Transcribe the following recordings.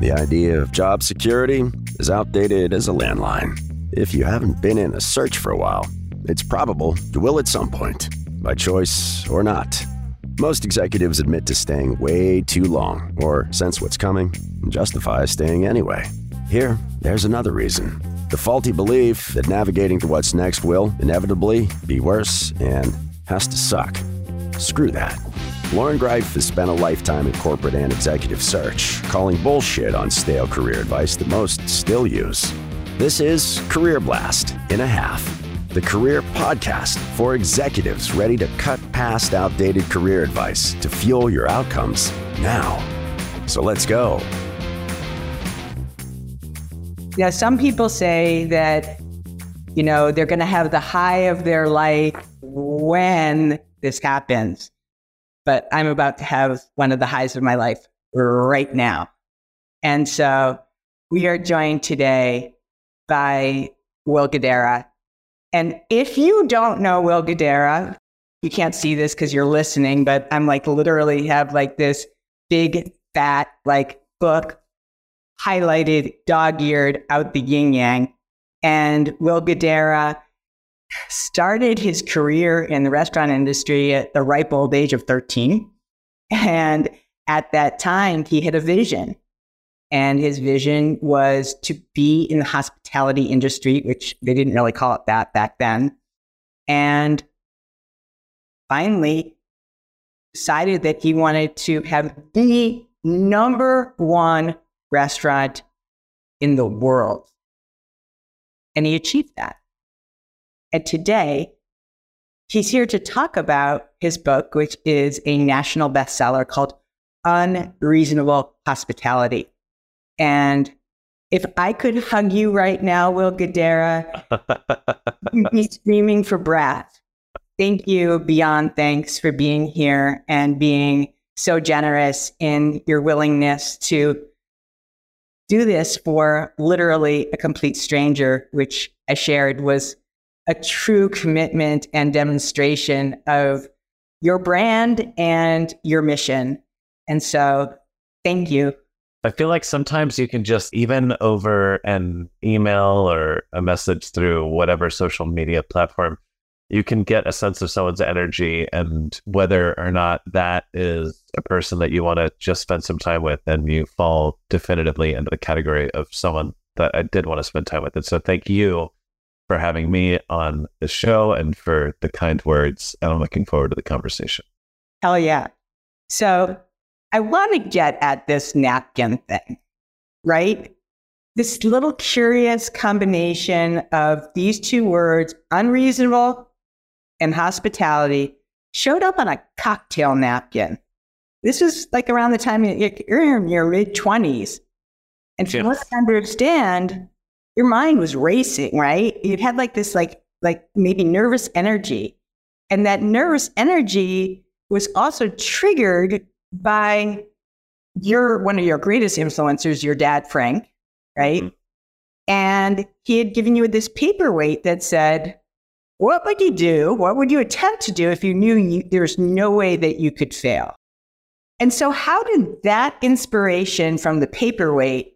The idea of job security is outdated as a landline. If you haven't been in a search for a while, it's probable you will at some point, by choice or not. Most executives admit to staying way too long, or sense what's coming, and justify staying anyway. Here, there's another reason the faulty belief that navigating to what's next will inevitably be worse and has to suck. Screw that. Loren Greif has spent a lifetime in corporate and executive search, calling bullshit on stale career advice that most still use. This is Career Blast in a Half, the career podcast for executives ready to cut past outdated career advice to fuel your outcomes now. So let's go. Yeah, some people say that, you know, they're going to have the high of their life when this happens. But I'm about to have one of the highs of my life right now. And so we are joined today by Will Guidara. And if you don't know Will Guidara, you can't see this because you're listening, but I'm like literally have like this big fat like book highlighted, dog eared out the yin yang. And Will Guidara started his career in the restaurant industry at the ripe old age of 13. And at that time, he had a vision. And his vision was to be in the hospitality industry, which they didn't really call it that back then. And finally decided that he wanted to have the number one restaurant in the world. And he achieved that. And today, he's here to talk about his book, which is a national bestseller called Unreasonable Hospitality. And if I could hug you right now, Will Guidara, you'd be screaming for breath. Thank you, beyond thanks, for being here and being so generous in your willingness to do this for literally a complete stranger, which I shared was a true commitment and demonstration of your brand and your mission. And so, thank you. I feel like sometimes you can just, even over an email or a message through whatever social media platform, you can get a sense of someone's energy and whether or not that is a person that you want to just spend some time with and you fall definitively into the category of someone that I did want to spend time with. And so thank you for having me on the show and for the kind words. And I'm looking forward to the conversation. Hell yeah. So I want to get at this napkin thing, right? This little curious combination of these two words, unreasonable and hospitality showed up on a cocktail napkin. This is like around the time you're in your mid 20s. And from yes. what I understand, your mind was racing, right? You had like this, like, like maybe nervous energy. And that nervous energy was also triggered by your one of your greatest influencers, your dad, Frank, right? Mm-hmm. And he had given you this paperweight that said, what would you do? What would you attempt to do if you knew you, there's no way that you could fail? And so, how did that inspiration from the paperweight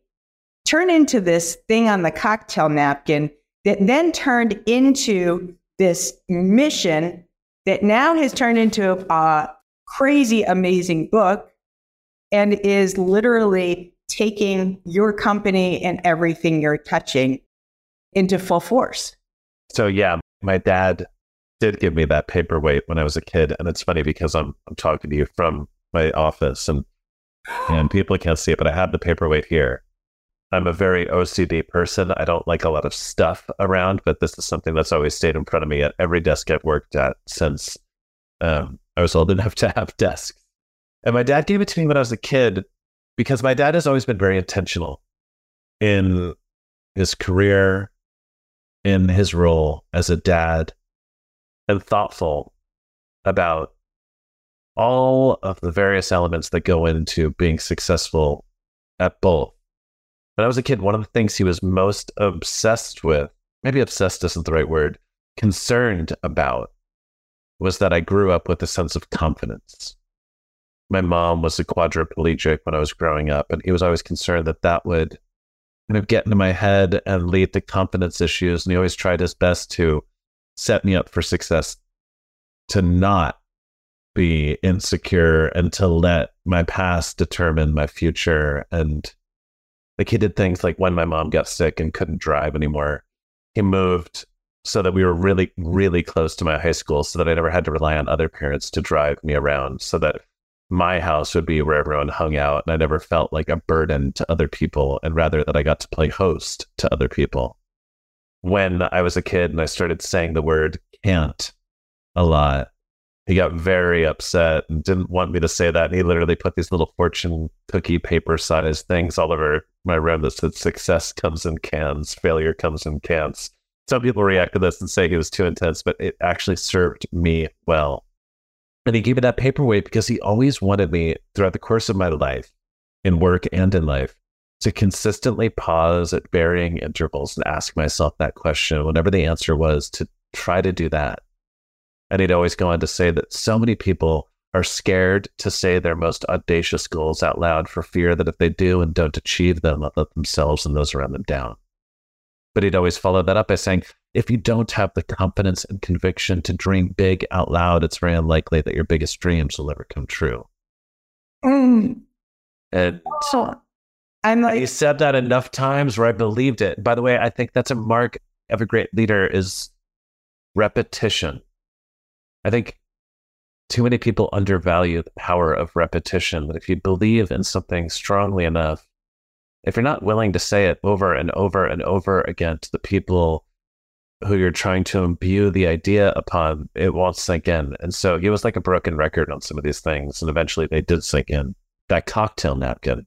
turn into this thing on the cocktail napkin that then turned into this mission that now has turned into a crazy, amazing book and is literally taking your company and everything you're touching into full force? So, yeah, my dad did give me that paperweight when I was a kid, and it's funny because I'm I'm talking to you from my office, and and people can't see it, but I have the paperweight here. I'm a very OCD person. I don't like a lot of stuff around, but this is something that's always stayed in front of me at every desk I've worked at since um, I was old enough to have desks. And my dad gave it to me when I was a kid because my dad has always been very intentional in his career in his role as a dad and thoughtful about all of the various elements that go into being successful at both. When I was a kid, one of the things he was most obsessed with, maybe obsessed isn't the right word, concerned about was that I grew up with a sense of confidence. my mom was a quadriplegic when I was growing up, and he was always concerned that that would kind of get into my head and lead to confidence issues. And he always tried his best to set me up for success, to not be insecure and to let my past determine my future. And like he did things like when my mom got sick and couldn't drive anymore, he moved so that we were really, really close to my high school so that I never had to rely on other parents to drive me around so that my house would be where everyone hung out and I never felt like a burden to other people and rather that I got to play host to other people. When I was a kid and I started saying the word can't a lot, he got very upset and didn't want me to say that. And he literally put these little fortune cookie paper sized things all over my room that said success comes in cans, failure comes in cans. Some people react to this and say he was too intense, but it actually served me well. And he gave me that paperweight because he always wanted me throughout the course of my life, in work and in life, to consistently pause at varying intervals and ask myself that question. Whenever the answer was to try to do that. And he'd always go on to say that so many people are scared to say their most audacious goals out loud for fear that if they do and don't achieve them, they'll let themselves and those around them down. But he'd always follow that up by saying, if you don't have the confidence and conviction to dream big out loud, it's very unlikely that your biggest dreams will ever come true. Mm. And so I'm like, he said that enough times where I believed it. By the way, I think that's a mark of a great leader is repetition. I think too many people undervalue the power of repetition. That if you believe in something strongly enough, if you're not willing to say it over and over and over again to the people who you're trying to imbue the idea upon, it won't sink in. And so he was like a broken record on some of these things. And eventually they did sink in. That cocktail napkin,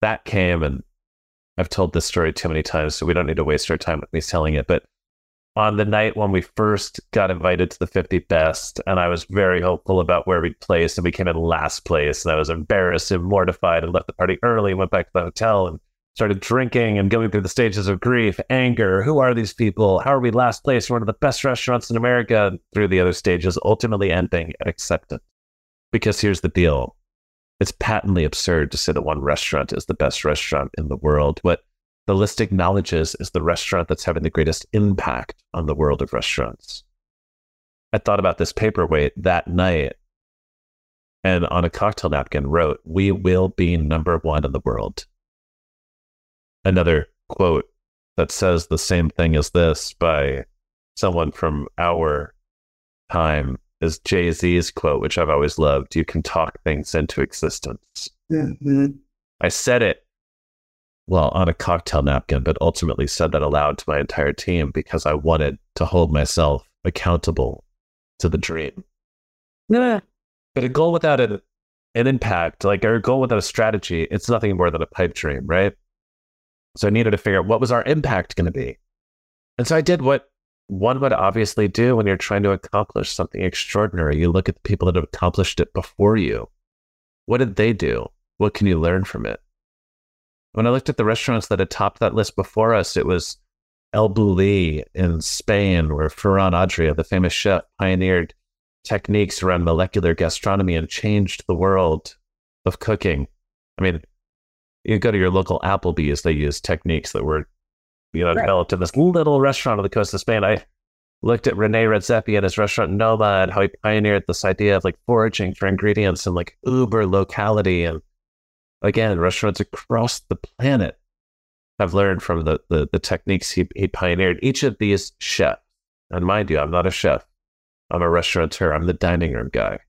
that came, and I've told this story too many times, so we don't need to waste our time with me telling it. But on the night when we first got invited to the 50 best, and I was very hopeful about where we'd place, and we came in last place, and I was embarrassed and mortified and left the party early and went back to the hotel and started drinking and going through the stages of grief, anger. Who are these people? How are we last place? We're one of the best restaurants in America. Through the other stages, ultimately ending at acceptance. Because here's the deal it's patently absurd to say that one restaurant is the best restaurant in the world. What the list acknowledges is the restaurant that's having the greatest impact on the world of restaurants. I thought about this paperweight that night and on a cocktail napkin wrote, We will be number one in the world another quote that says the same thing as this by someone from our time is Jay Z's quote, which I've always loved. You can talk things into existence. Mm-hmm. I said it, well, on a cocktail napkin, but ultimately said that aloud to my entire team because I wanted to hold myself accountable to the dream. Yeah. But a goal without an, an impact, like a goal without a strategy, it's nothing more than a pipe dream, right? So I needed to figure out what was our impact going to be. And so I did what one would obviously do when you're trying to accomplish something extraordinary. You look at the people that have accomplished it before you. What did they do? What can you learn from it? When I looked at the restaurants that had topped that list before us, it was El Bulli in Spain, where Ferran Adria, the famous chef, pioneered techniques around molecular gastronomy and changed the world of cooking. I mean, you go to your local Applebee's, they use techniques that were, you know, right. developed in this little restaurant on the coast of Spain. I looked at Rene Redzepi at his restaurant Noma and how he pioneered this idea of like foraging for ingredients and like uber locality. And again, restaurants across the planet have learned from the, the, the techniques he, he pioneered. Each of these chefs, and mind you, I'm not a chef, I'm a restaurateur, I'm the dining room guy,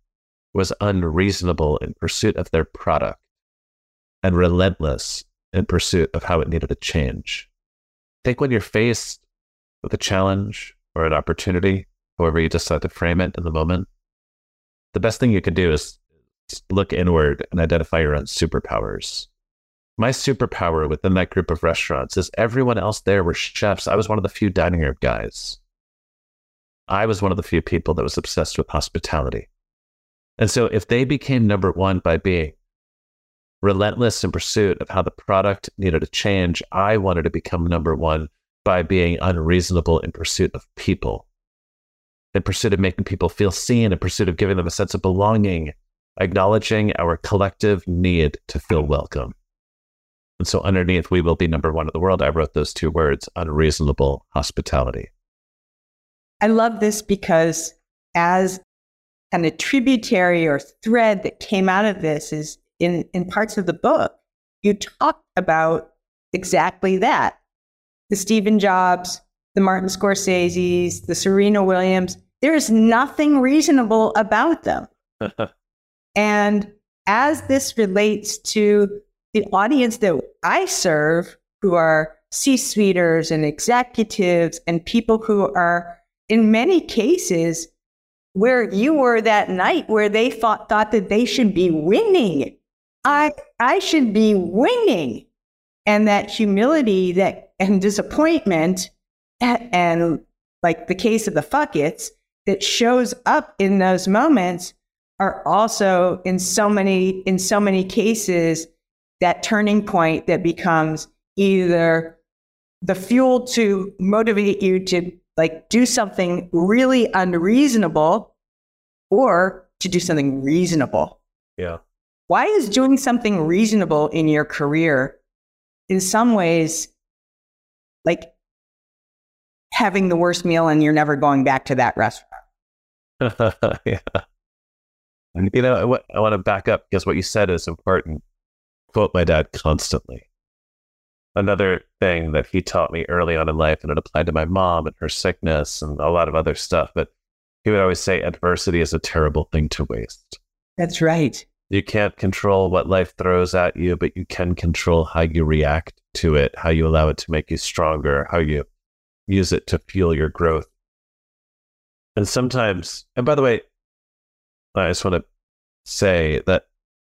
was unreasonable in pursuit of their product and relentless in pursuit of how it needed to change. I think when you're faced with a challenge or an opportunity, however you decide to frame it in the moment, the best thing you can do is look inward and identify your own superpowers. My superpower within that group of restaurants is everyone else there were chefs. I was one of the few dining room guys. I was one of the few people that was obsessed with hospitality. And so if they became number one by being relentless in pursuit of how the product needed to change, I wanted to become number one by being unreasonable in pursuit of people, in pursuit of making people feel seen, in pursuit of giving them a sense of belonging, acknowledging our collective need to feel mm. welcome. And so underneath, we will be number one in the world. I wrote those two words unreasonable hospitality. I love this because as kind of tributary or thread that came out of this is in, in parts of the book, you talk about exactly that. The Stephen Jobs, the Martin Scorsese's, the Serena Williams, there is nothing reasonable about them. and as this relates to the audience that I serve, who are C suiters and executives and people who are, in many cases, where you were that night where they thought, thought that they should be winning. I, I should be winning. And that humility that and disappointment and, and like the case of the fuckets that shows up in those moments are also in so many in so many cases that turning point that becomes either the fuel to motivate you to like do something really unreasonable or to do something reasonable. Yeah. Why is doing something reasonable in your career in some ways like having the worst meal and you're never going back to that restaurant? yeah. You know, I, I want to back up because what you said is important. Quote my dad constantly. Another thing that he taught me early on in life, and it applied to my mom and her sickness and a lot of other stuff, but he would always say adversity is a terrible thing to waste. That's right. You can't control what life throws at you, but you can control how you react to it, how you allow it to make you stronger, how you use it to fuel your growth. And sometimes, and by the way, I just want to say that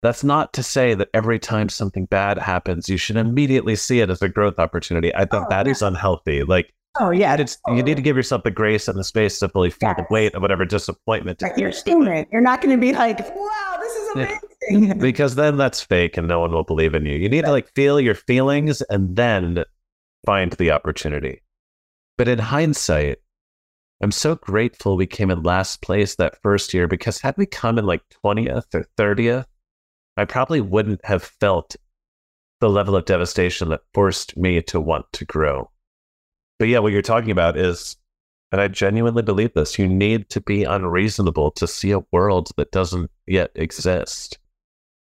that's not to say that every time something bad happens, you should immediately see it as a growth opportunity. I think oh, that yeah. is unhealthy. Like, oh yeah, it's you need to give yourself the grace and the space to fully feel yes. the weight of whatever disappointment. You're student. You're not going to be like, wow, this is amazing. because then that's fake, and no one will believe in you. You need right. to like feel your feelings and then find the opportunity. But in hindsight, I'm so grateful we came in last place that first year because had we come in like 20th or 30th, I probably wouldn't have felt the level of devastation that forced me to want to grow. But yeah, what you're talking about is, and I genuinely believe this, you need to be unreasonable to see a world that doesn't yet exist.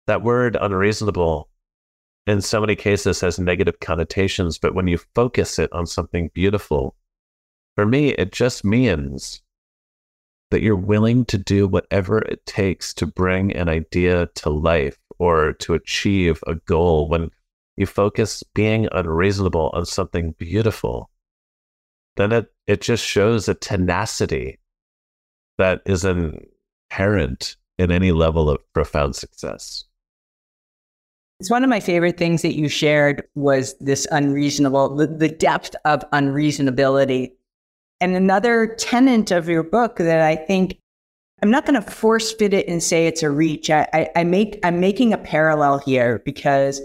That word unreasonable in so many cases has negative connotations, but when you focus it on something beautiful, for me, it just means that you're willing to do whatever it takes to bring an idea to life or to achieve a goal. When you focus being unreasonable on something beautiful then it, it just shows a tenacity that is inherent in any level of profound success. It's one of my favorite things that you shared was this unreasonable the, the depth of unreasonability and another tenant of your book that I think I'm not going to force fit it and say it's a reach. I, I, I make I'm making a parallel here because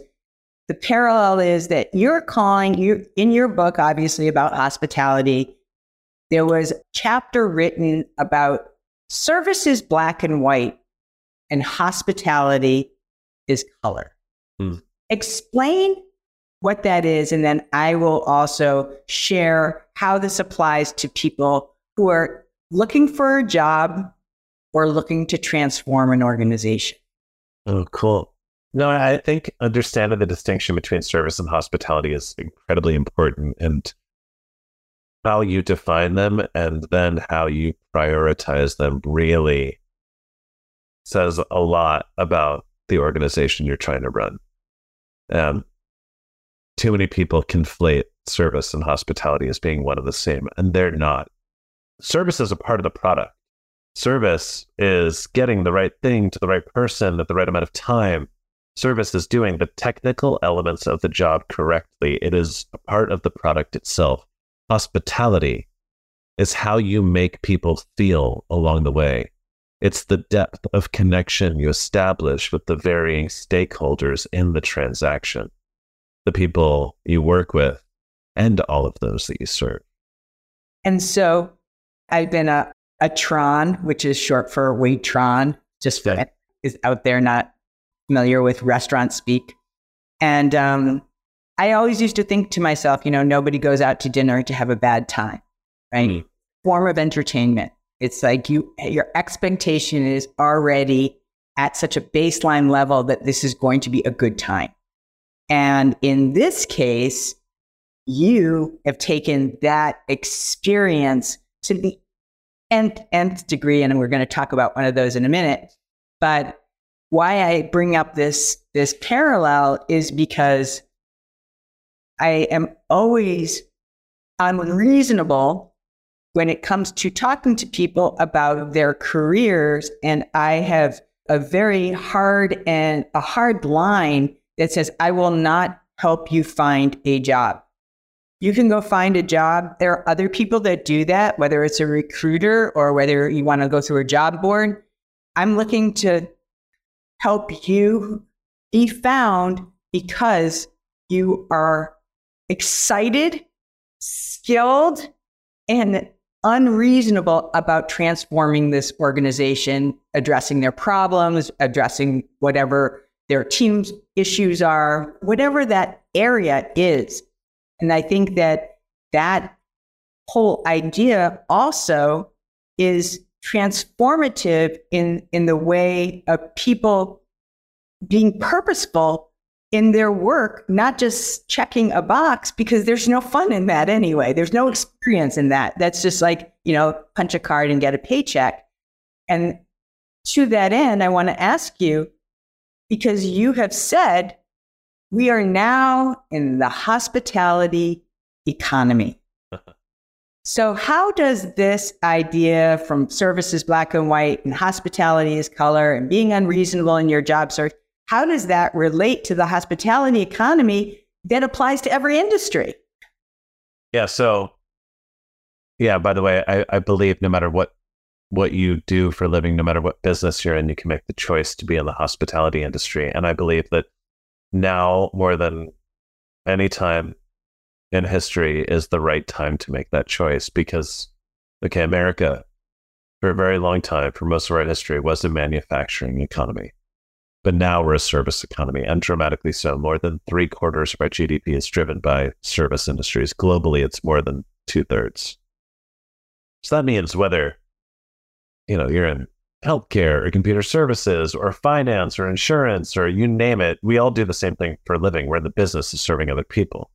the parallel is that you're calling you in your book, obviously about hospitality. There was a chapter written about service is black and white, and hospitality is color. Hmm. Explain what that is. And then I will also share how this applies to people who are looking for a job or looking to transform an organization. Oh, cool. No, I think understanding the distinction between service and hospitality is incredibly important and how you define them and then how you prioritize them really says a lot about the organization you're trying to run. Um, too many people conflate service and hospitality as being one of the same, and they're not. Service is a part of the product. Service is getting the right thing to the right person at the right amount of time. Service is doing the technical elements of the job correctly. It is a part of the product itself. Hospitality is how you make people feel along the way. It's the depth of connection you establish with the varying stakeholders in the transaction the people you work with, and all of those that you serve. And so I've been a, a Tron, which is short for Waitron, just for is out there not familiar with restaurant speak. And um, I always used to think to myself, you know, nobody goes out to dinner to have a bad time, right? Mm. Form of entertainment. It's like you, your expectation is already at such a baseline level that this is going to be a good time. And in this case, you have taken that experience to the nth, nth degree, and we're going to talk about one of those in a minute. But why I bring up this this parallel is because I am always unreasonable when it comes to talking to people about their careers, and I have a very hard and a hard line that says I will not help you find a job. You can go find a job. There are other people that do that, whether it's a recruiter or whether you want to go through a job board. I'm looking to help you be found because you are excited, skilled, and unreasonable about transforming this organization, addressing their problems, addressing whatever their team's issues are, whatever that area is. And I think that that whole idea also is transformative in, in the way of people being purposeful in their work, not just checking a box, because there's no fun in that anyway. There's no experience in that. That's just like, you know, punch a card and get a paycheck. And to that end, I want to ask you because you have said we are now in the hospitality economy. so, how does this idea from services black and white and hospitality is color and being unreasonable in your job search, how does that relate to the hospitality economy that applies to every industry? Yeah. So, yeah, by the way, I, I believe no matter what what you do for a living, no matter what business you're in, you can make the choice to be in the hospitality industry. And I believe that now more than any time in history is the right time to make that choice because, okay, America for a very long time, for most of our history, was a manufacturing economy. But now we're a service economy, and dramatically so. More than three quarters of our GDP is driven by service industries. Globally, it's more than two thirds. So that means whether you know you're in healthcare or computer services or finance or insurance or you name it, we all do the same thing for a living where the business is serving other people.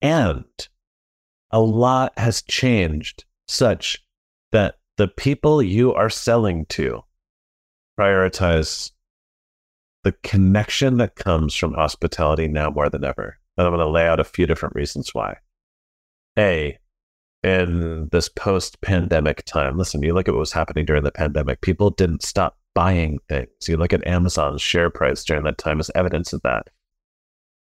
And a lot has changed such that the people you are selling to prioritize the connection that comes from hospitality now more than ever. And I'm going to lay out a few different reasons why. A, in this post pandemic time. Listen, you look at what was happening during the pandemic, people didn't stop buying things. You look at Amazon's share price during that time as evidence of that.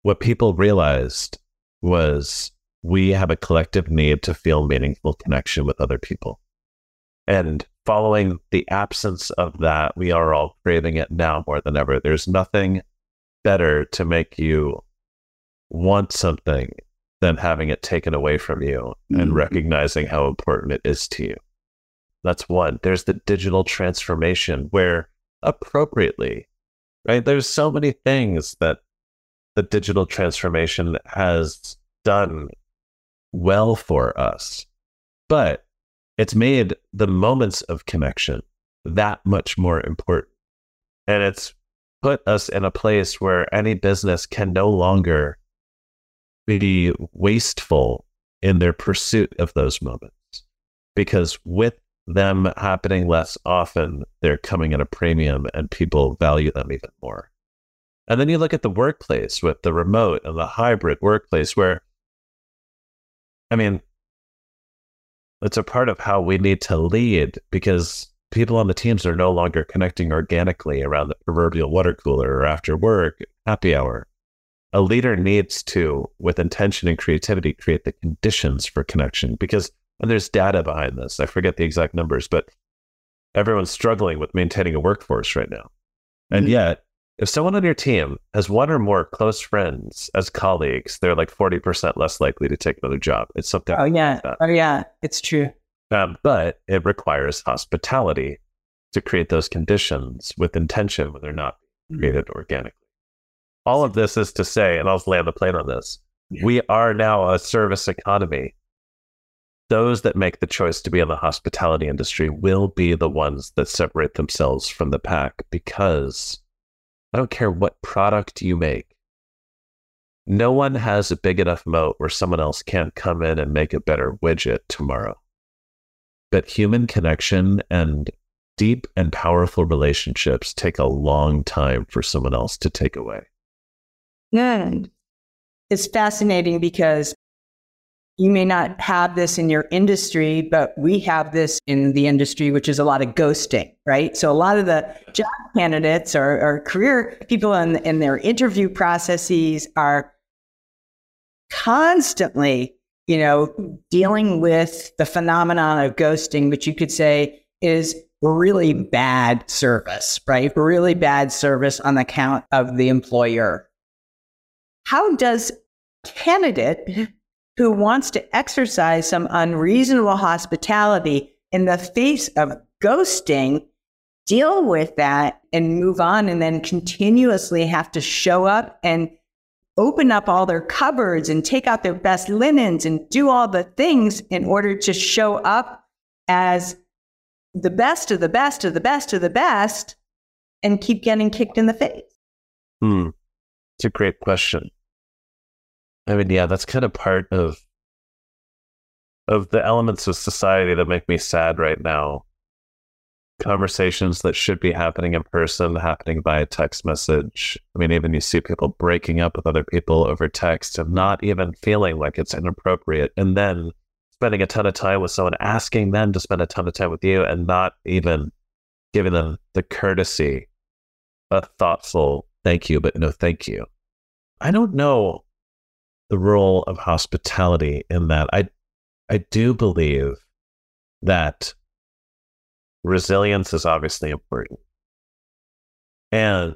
What people realized was we have a collective need to feel meaningful connection with other people. And following the absence of that, we are all craving it now more than ever. There's nothing better to make you want something than having it taken away from you mm-hmm. and recognizing how important it is to you. That's one. There's the digital transformation where appropriately, right? There's so many things that the digital transformation has done well for us, but it's made the moments of connection that much more important. And it's put us in a place where any business can no longer be wasteful in their pursuit of those moments because with them happening less often, they're coming at a premium and people value them even more. And then you look at the workplace with the remote and the hybrid workplace where, I mean, it's a part of how we need to lead because people on the teams are no longer connecting organically around the proverbial water cooler or after work, happy hour a leader needs to, with intention and creativity, create the conditions for connection because and there's data behind this. I forget the exact numbers, but everyone's struggling with maintaining a workforce right now. And mm-hmm. yet, if someone on your team has one or more close friends as colleagues, they're like 40% less likely to take another job. It's something. Oh, yeah. Like oh, yeah. It's true. Um, but it requires hospitality to create those conditions with intention when they're not created organically. All of this is to say, and I'll land the plane on this yeah. we are now a service economy. Those that make the choice to be in the hospitality industry will be the ones that separate themselves from the pack because I don't care what product you make. No one has a big enough moat where someone else can't come in and make a better widget tomorrow. But human connection and deep and powerful relationships take a long time for someone else to take away. And it's fascinating because you may not have this in your industry, but we have this in the industry, which is a lot of ghosting, right? So a lot of the job candidates or, or career people in, in their interview processes are constantly, you know, dealing with the phenomenon of ghosting, which you could say is really bad service, right? Really bad service on the count of the employer. How does candidate who wants to exercise some unreasonable hospitality in the face of ghosting deal with that and move on and then continuously have to show up and open up all their cupboards and take out their best linens and do all the things in order to show up as the best of the best of the best of the best and keep getting kicked in the face? Hmm. It's a great question. I mean, yeah, that's kind of part of of the elements of society that make me sad right now. Conversations that should be happening in person, happening via text message. I mean, even you see people breaking up with other people over text and not even feeling like it's inappropriate. And then spending a ton of time with someone, asking them to spend a ton of time with you, and not even giving them the courtesy, a thoughtful thank you, but no thank you. I don't know the role of hospitality in that. I I do believe that resilience is obviously important. And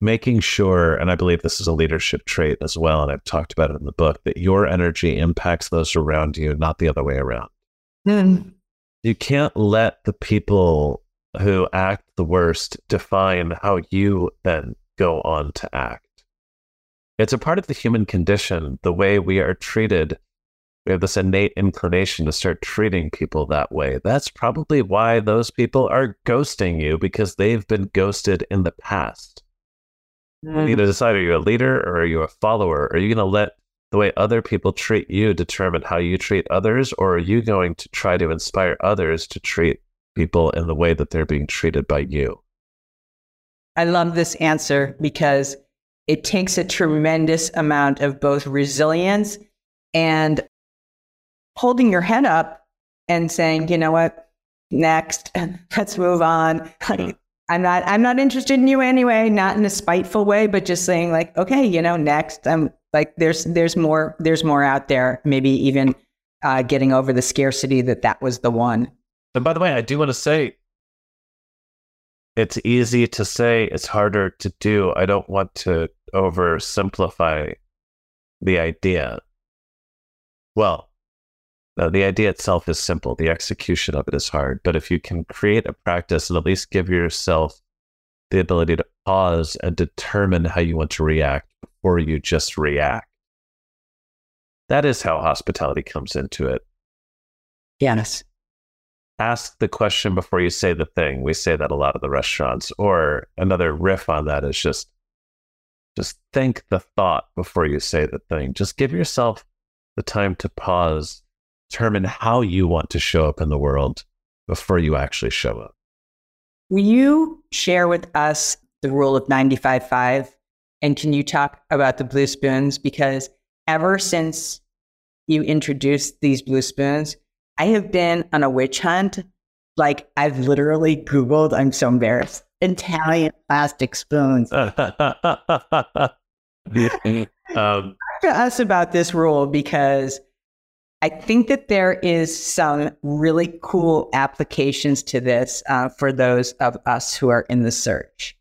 making sure, and I believe this is a leadership trait as well, and I've talked about it in the book, that your energy impacts those around you, not the other way around. Mm. You can't let the people who act the worst define how you then go on to act. It's a part of the human condition, the way we are treated. We have this innate inclination to start treating people that way. That's probably why those people are ghosting you because they've been ghosted in the past. Mm. You need to decide are you a leader or are you a follower? Are you going to let the way other people treat you determine how you treat others? Or are you going to try to inspire others to treat people in the way that they're being treated by you? I love this answer because it takes a tremendous amount of both resilience and holding your head up and saying, you know what, next, let's move on. I'm not I'm not interested in you anyway, not in a spiteful way, but just saying like, okay, you know, next. I'm like there's there's more there's more out there. Maybe even uh, getting over the scarcity that that was the one. And by the way, I do want to say it's easy to say, it's harder to do. I don't want to oversimplify the idea. Well, no, the idea itself is simple. The execution of it is hard. But if you can create a practice and at least give yourself the ability to pause and determine how you want to react before you just react, that is how hospitality comes into it. Yes. Ask the question before you say the thing. We say that a lot of the restaurants. Or another riff on that is just just think the thought before you say the thing. Just give yourself the time to pause determine how you want to show up in the world before you actually show up. Will you share with us the rule of 95.5? And can you talk about the blue spoons? Because ever since you introduced these blue spoons, I have been on a witch hunt. Like I've literally Googled, I'm so embarrassed, Italian plastic spoons. um, Talk to us about this rule because I think that there is some really cool applications to this uh, for those of us who are in the search.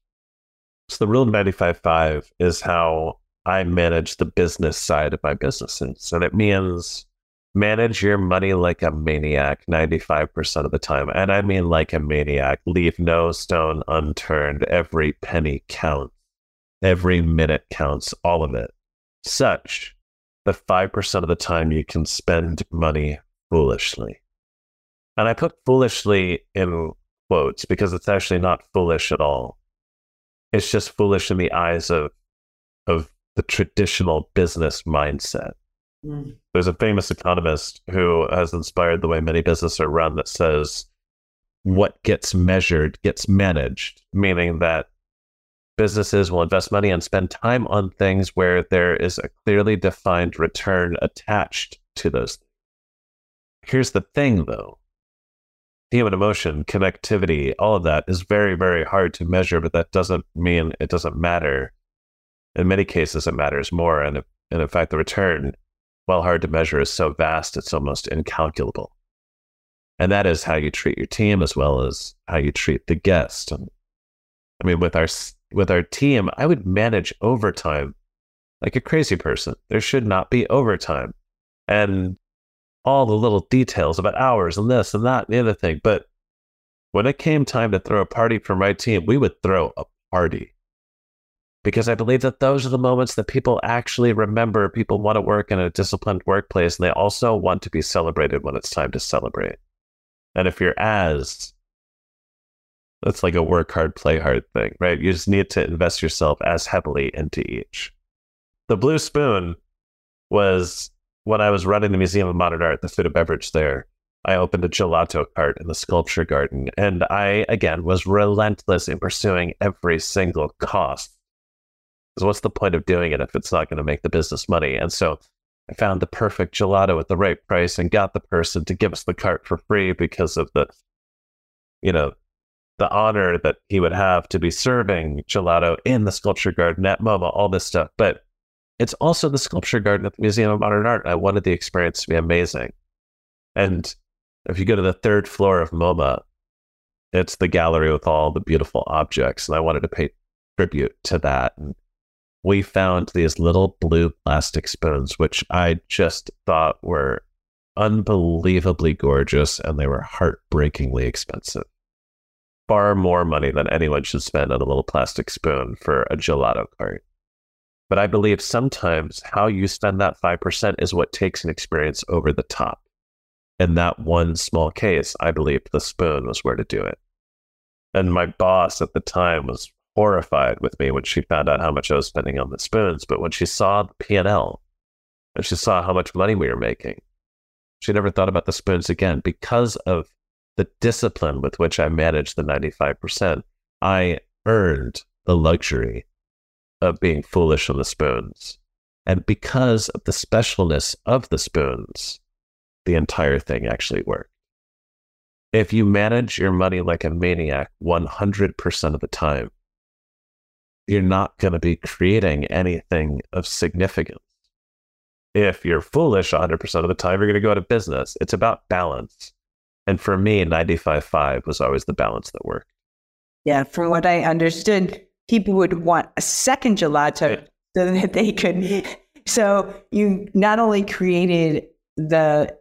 So the rule of 95.5 is how I manage the business side of my business. And so that means manage your money like a maniac 95% of the time. And I mean like a maniac. Leave no stone unturned. Every penny counts. Every minute counts. All of it. Such that 5% of the time you can spend money foolishly. And I put foolishly in quotes because it's actually not foolish at all. It's just foolish in the eyes of of the traditional business mindset. There's a famous economist who has inspired the way many businesses are run that says what gets measured gets managed, meaning that businesses will invest money and spend time on things where there is a clearly defined return attached to those. Here's the thing though human emotion, connectivity, all of that is very, very hard to measure, but that doesn't mean it doesn't matter. In many cases, it matters more. And, and in fact, the return, while hard to measure, is so vast, it's almost incalculable. And that is how you treat your team as well as how you treat the guest. And, I mean, with our with our team, I would manage overtime like a crazy person. There should not be overtime. And all the little details about hours and this and that and the other thing. But when it came time to throw a party for my team, we would throw a party because I believe that those are the moments that people actually remember. People want to work in a disciplined workplace and they also want to be celebrated when it's time to celebrate. And if you're as, that's like a work hard, play hard thing, right? You just need to invest yourself as heavily into each. The Blue Spoon was when I was running the Museum of Modern Art, the food and beverage there, I opened a gelato cart in the sculpture garden. And I, again, was relentless in pursuing every single cost. Because what's the point of doing it if it's not going to make the business money? And so I found the perfect gelato at the right price and got the person to give us the cart for free because of the, you know, the honor that he would have to be serving gelato in the sculpture garden at MoMA, all this stuff. But it's also the sculpture garden at the Museum of Modern Art. I wanted the experience to be amazing. And if you go to the third floor of MoMA, it's the gallery with all the beautiful objects. And I wanted to pay tribute to that. And we found these little blue plastic spoons, which I just thought were unbelievably gorgeous and they were heartbreakingly expensive. Far more money than anyone should spend on a little plastic spoon for a gelato cart. But I believe sometimes how you spend that 5% is what takes an experience over the top. In that one small case, I believe the spoon was where to do it. And my boss at the time was horrified with me when she found out how much I was spending on the spoons. But when she saw the P&L and she saw how much money we were making, she never thought about the spoons again because of the discipline with which I managed the 95%. I earned the luxury of being foolish on the spoons. And because of the specialness of the spoons, the entire thing actually worked. If you manage your money like a maniac 100% of the time, you're not going to be creating anything of significance. If you're foolish 100% of the time, you're going to go out of business. It's about balance. And for me, 95.5 was always the balance that worked. Yeah, from what I understood, people would want a second gelato so that they could. So you not only created the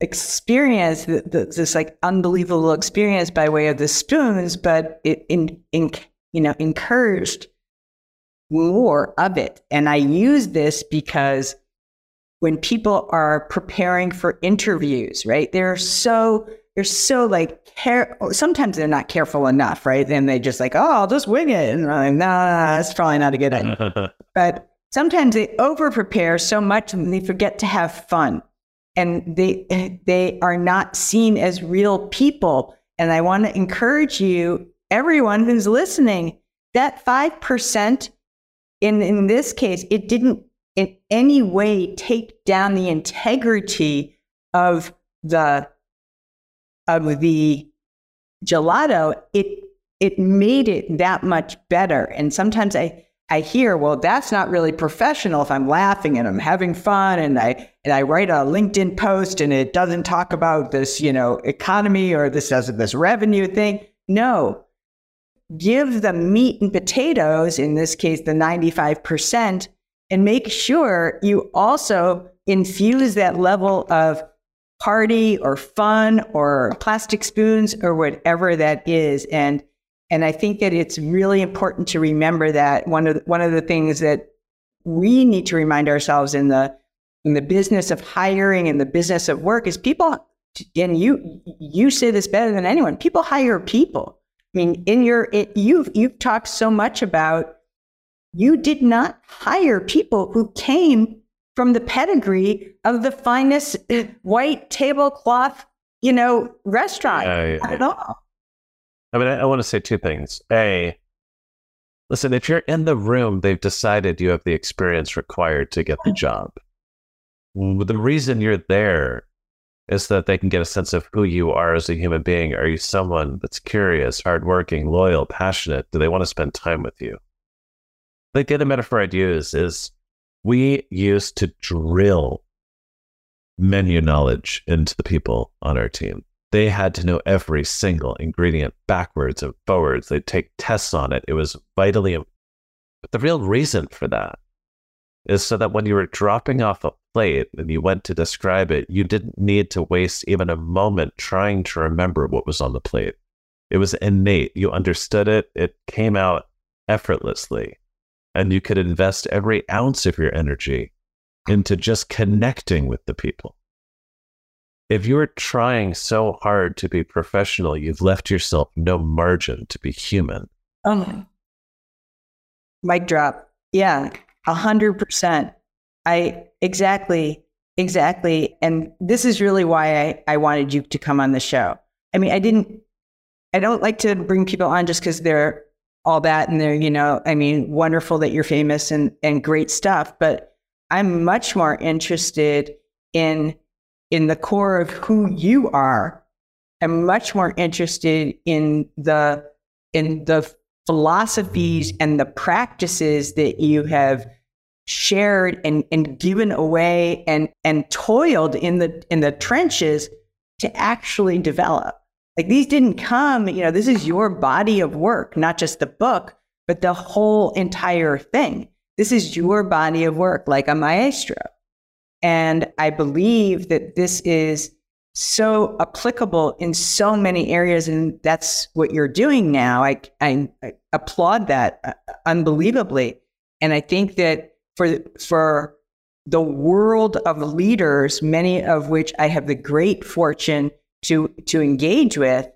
experience, the, the, this like unbelievable experience by way of the spoons, but it in, in you know encouraged more of it. And I use this because when people are preparing for interviews, right? They're so they're so like care. Sometimes they're not careful enough, right? Then they just like, oh, I'll just wing it, and I'm like, nah, that's probably not a good idea. but sometimes they over prepare so much and they forget to have fun, and they they are not seen as real people. And I want to encourage you, everyone who's listening, that five percent in in this case, it didn't in any way take down the integrity of the of the gelato, it it made it that much better. And sometimes I I hear, well, that's not really professional if I'm laughing and I'm having fun and I and I write a LinkedIn post and it doesn't talk about this, you know, economy or this does this revenue thing. No. Give the meat and potatoes, in this case the 95%, and make sure you also infuse that level of party or fun or plastic spoons or whatever that is. And and I think that it's really important to remember that one of the, one of the things that we need to remind ourselves in the in the business of hiring and the business of work is people and you you say this better than anyone people hire people mean in your it, you've you've talked so much about you did not hire people who came from the pedigree of the finest uh, white tablecloth you know restaurant I, at all I mean, I, I want to say two things. A, listen, if you're in the room, they've decided you have the experience required to get the job. The reason you're there is that they can get a sense of who you are as a human being. Are you someone that's curious, hardworking, loyal, passionate? Do they want to spend time with you? Like the other metaphor I'd use is we used to drill menu knowledge into the people on our team they had to know every single ingredient backwards and forwards. They'd take tests on it. It was vitally. But the real reason for that is so that when you were dropping off a plate and you went to describe it, you didn't need to waste even a moment trying to remember what was on the plate. It was innate. You understood it, it came out effortlessly. And you could invest every ounce of your energy into just connecting with the people if you're trying so hard to be professional, you've left yourself no margin to be human. Oh, mic drop. Yeah, a hundred percent. I exactly, exactly. And this is really why I, I wanted you to come on the show. I mean, I didn't, I don't like to bring people on just because they're all that and they're, you know, I mean, wonderful that you're famous and, and great stuff, but I'm much more interested in in the core of who you are. I'm much more interested in the in the philosophies and the practices that you have shared and, and given away and and toiled in the in the trenches to actually develop. Like these didn't come, you know, this is your body of work, not just the book, but the whole entire thing. This is your body of work, like a maestro. And I believe that this is so applicable in so many areas. And that's what you're doing now. I, I, I applaud that uh, unbelievably. And I think that for, for the world of leaders, many of which I have the great fortune to, to engage with,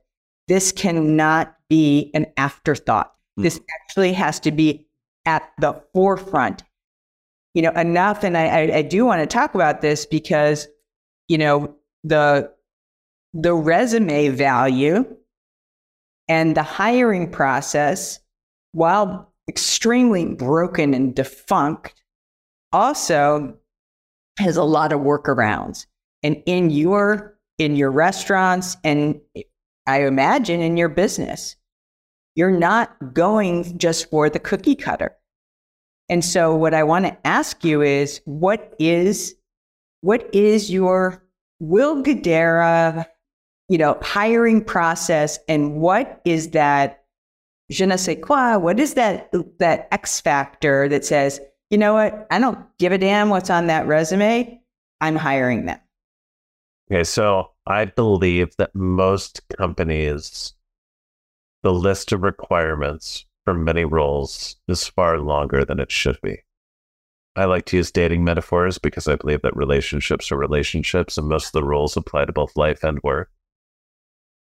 this cannot be an afterthought. Mm. This actually has to be at the forefront you know, enough. And I, I, I do want to talk about this because, you know, the the resume value and the hiring process, while extremely broken and defunct, also has a lot of workarounds. And in your in your restaurants and I imagine in your business, you're not going just for the cookie cutter. And so what I want to ask you is what is what is your Will Guidara, you know, hiring process and what is that je ne sais quoi? What is that that X factor that says, you know what, I don't give a damn what's on that resume. I'm hiring them. Okay, so I believe that most companies, the list of requirements for many roles is far longer than it should be. I like to use dating metaphors because I believe that relationships are relationships and most of the roles apply to both life and work.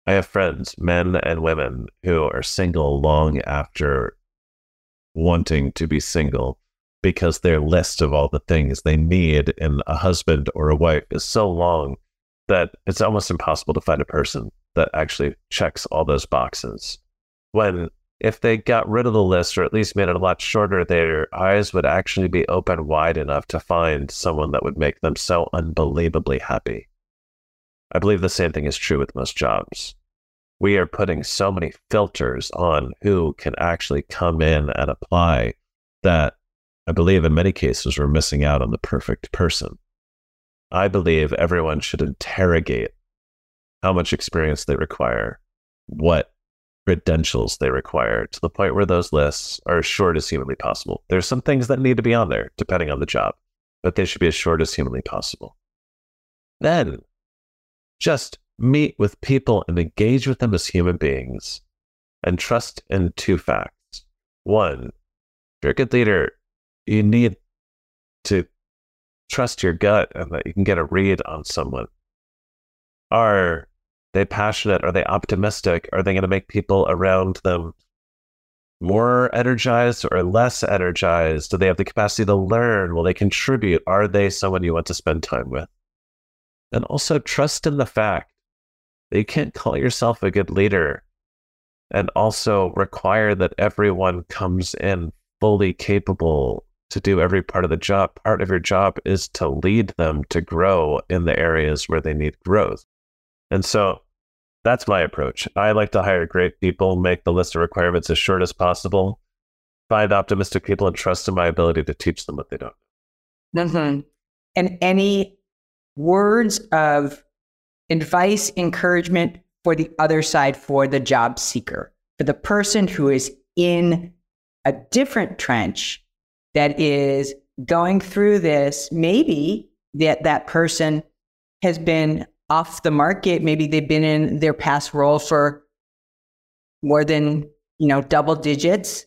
I have friends, men and women, who are single long after wanting to be single because their list of all the things they need in a husband or a wife is so long that it's almost impossible to find a person that actually checks all those boxes. When if they got rid of the list or at least made it a lot shorter, their eyes would actually be open wide enough to find someone that would make them so unbelievably happy. I believe the same thing is true with most jobs. We are putting so many filters on who can actually come in and apply that I believe in many cases we're missing out on the perfect person. I believe everyone should interrogate how much experience they require, what credentials they require to the point where those lists are as short as humanly possible. There's some things that need to be on there depending on the job, but they should be as short as humanly possible. Then just meet with people and engage with them as human beings and trust in two facts. One, you're a good leader, you need to trust your gut and that you can get a read on someone. Are they passionate? Are they optimistic? Are they going to make people around them more energized or less energized? Do they have the capacity to learn? Will they contribute? Are they someone you want to spend time with? And also trust in the fact that you can't call yourself a good leader and also require that everyone comes in fully capable to do every part of the job. Part of your job is to lead them to grow in the areas where they need growth. And so that's my approach. I like to hire great people, make the list of requirements as short as possible, find optimistic people, and trust in my ability to teach them what they don't. Mm-hmm. And any words of advice, encouragement for the other side, for the job seeker, for the person who is in a different trench that is going through this, maybe that that person has been off the market. Maybe they've been in their past role for more than, you know, double digits.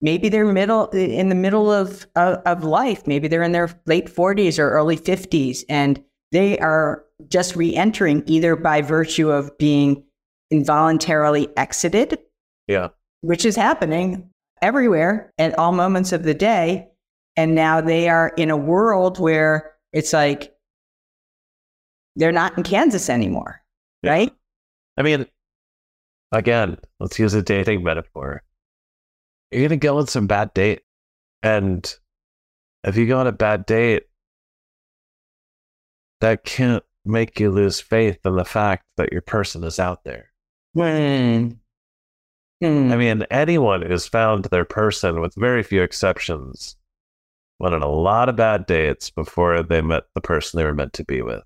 Maybe they're middle in the middle of, of, of life. Maybe they're in their late 40s or early 50s and they are just re-entering either by virtue of being involuntarily exited. Yeah. Which is happening everywhere at all moments of the day. And now they are in a world where it's like they're not in Kansas anymore, yeah. right? I mean, again, let's use a dating metaphor. You're going to go on some bad date. And if you go on a bad date, that can't make you lose faith in the fact that your person is out there. Mm. Mm. I mean, anyone who's found their person, with very few exceptions, went on a lot of bad dates before they met the person they were meant to be with.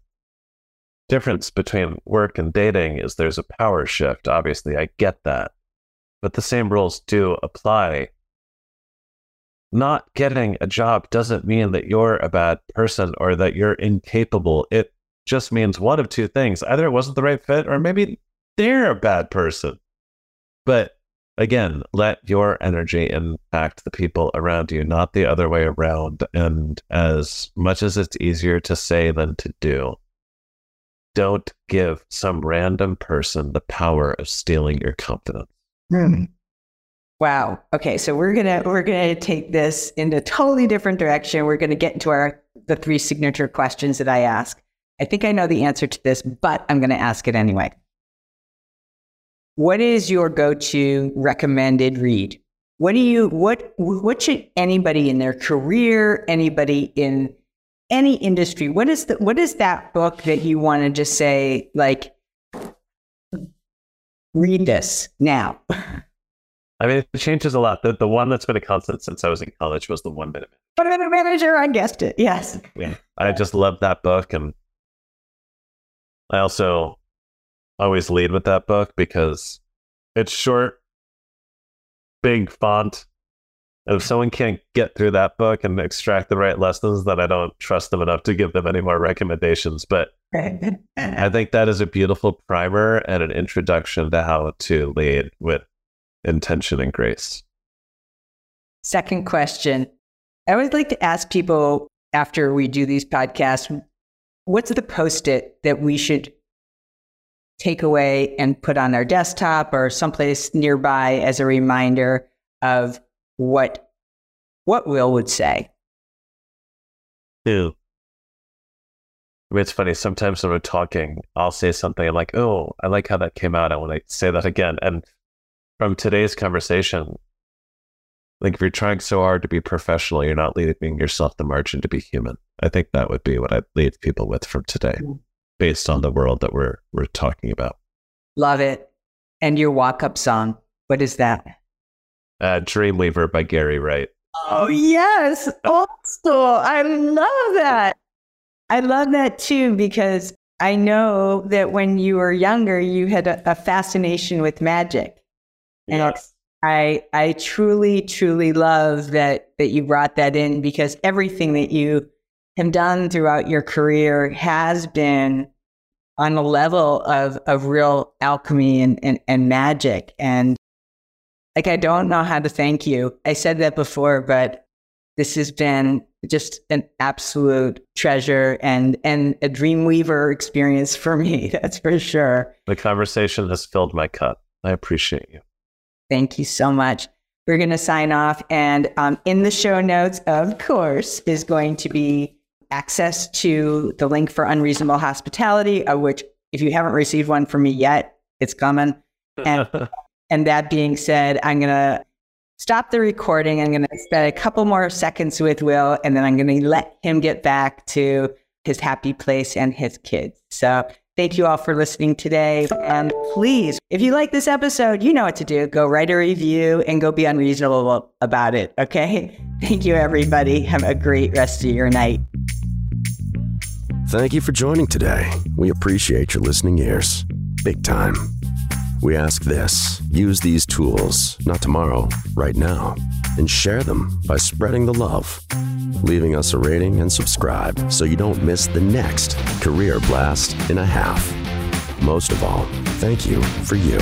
Difference between work and dating is there's a power shift. Obviously, I get that. But the same rules do apply. Not getting a job doesn't mean that you're a bad person or that you're incapable. It just means one of two things. Either it wasn't the right fit or maybe they're a bad person. But again, let your energy impact the people around you, not the other way around. And as much as it's easier to say than to do, don't give some random person the power of stealing your confidence. Mm. Wow. Okay, so we're gonna we're gonna take this in a totally different direction. We're gonna get into our the three signature questions that I ask. I think I know the answer to this, but I'm gonna ask it anyway. What is your go-to recommended read? What do you what what should anybody in their career, anybody in any industry, what is the what is that book that you want to just say like read this now? I mean, it changes a lot. The the one that's been a constant since I was in college was the One Minute One Minute Manager. I guessed it. Yes. Yeah, I just love that book, and I also always lead with that book because it's short, big font, if someone can't get through that book and extract the right lessons, then I don't trust them enough to give them any more recommendations. But I think that is a beautiful primer and an introduction to how to lead with intention and grace. Second question. I always like to ask people after we do these podcasts what's the post it that we should take away and put on our desktop or someplace nearby as a reminder of what what Will would say. Ew. I mean, it's funny. Sometimes when we're talking, I'll say something I'm like, "Oh, I like how that came out. I want to say that again." And from today's conversation, like if you're trying so hard to be professional, you're not leaving yourself the margin to be human. I think that would be what I leave people with from today, mm. Based on the world that we're we're talking about. Love it. And your walk up song, what is that? uh, Dreamweaver by Gary Wright. Oh, yes. Also, I love that. I love that too, because I know that when you were younger, you had a, a fascination with magic. And yes. I, I truly, truly love that, that you brought that in because everything that you have done throughout your career has been on a level of, of real alchemy and, and, and magic. And like, I don't know how to thank you. I said that before, but this has been just an absolute treasure and, and a dreamweaver experience for me. That's for sure. The conversation has filled my cup. I appreciate you. Thank you so much. We're going to sign off. And um, in the show notes, of course, is going to be access to the link for Unreasonable Hospitality, of which, if you haven't received one from me yet, it's coming. And, and that being said, I'm going to stop the recording. I'm going to spend a couple more seconds with Will, and then I'm going to let him get back to his happy place and his kids. So thank you all for listening today. And please, if you like this episode, you know what to do. Go write a review and go be unreasonable about it. Okay. Thank you, everybody. Have a great rest of your night. Thank you for joining today. We appreciate your listening ears. Big time. We ask this use these tools, not tomorrow, right now, and share them by spreading the love, leaving us a rating and subscribe so you don't miss the next career blast in a half. Most of all, thank you for you.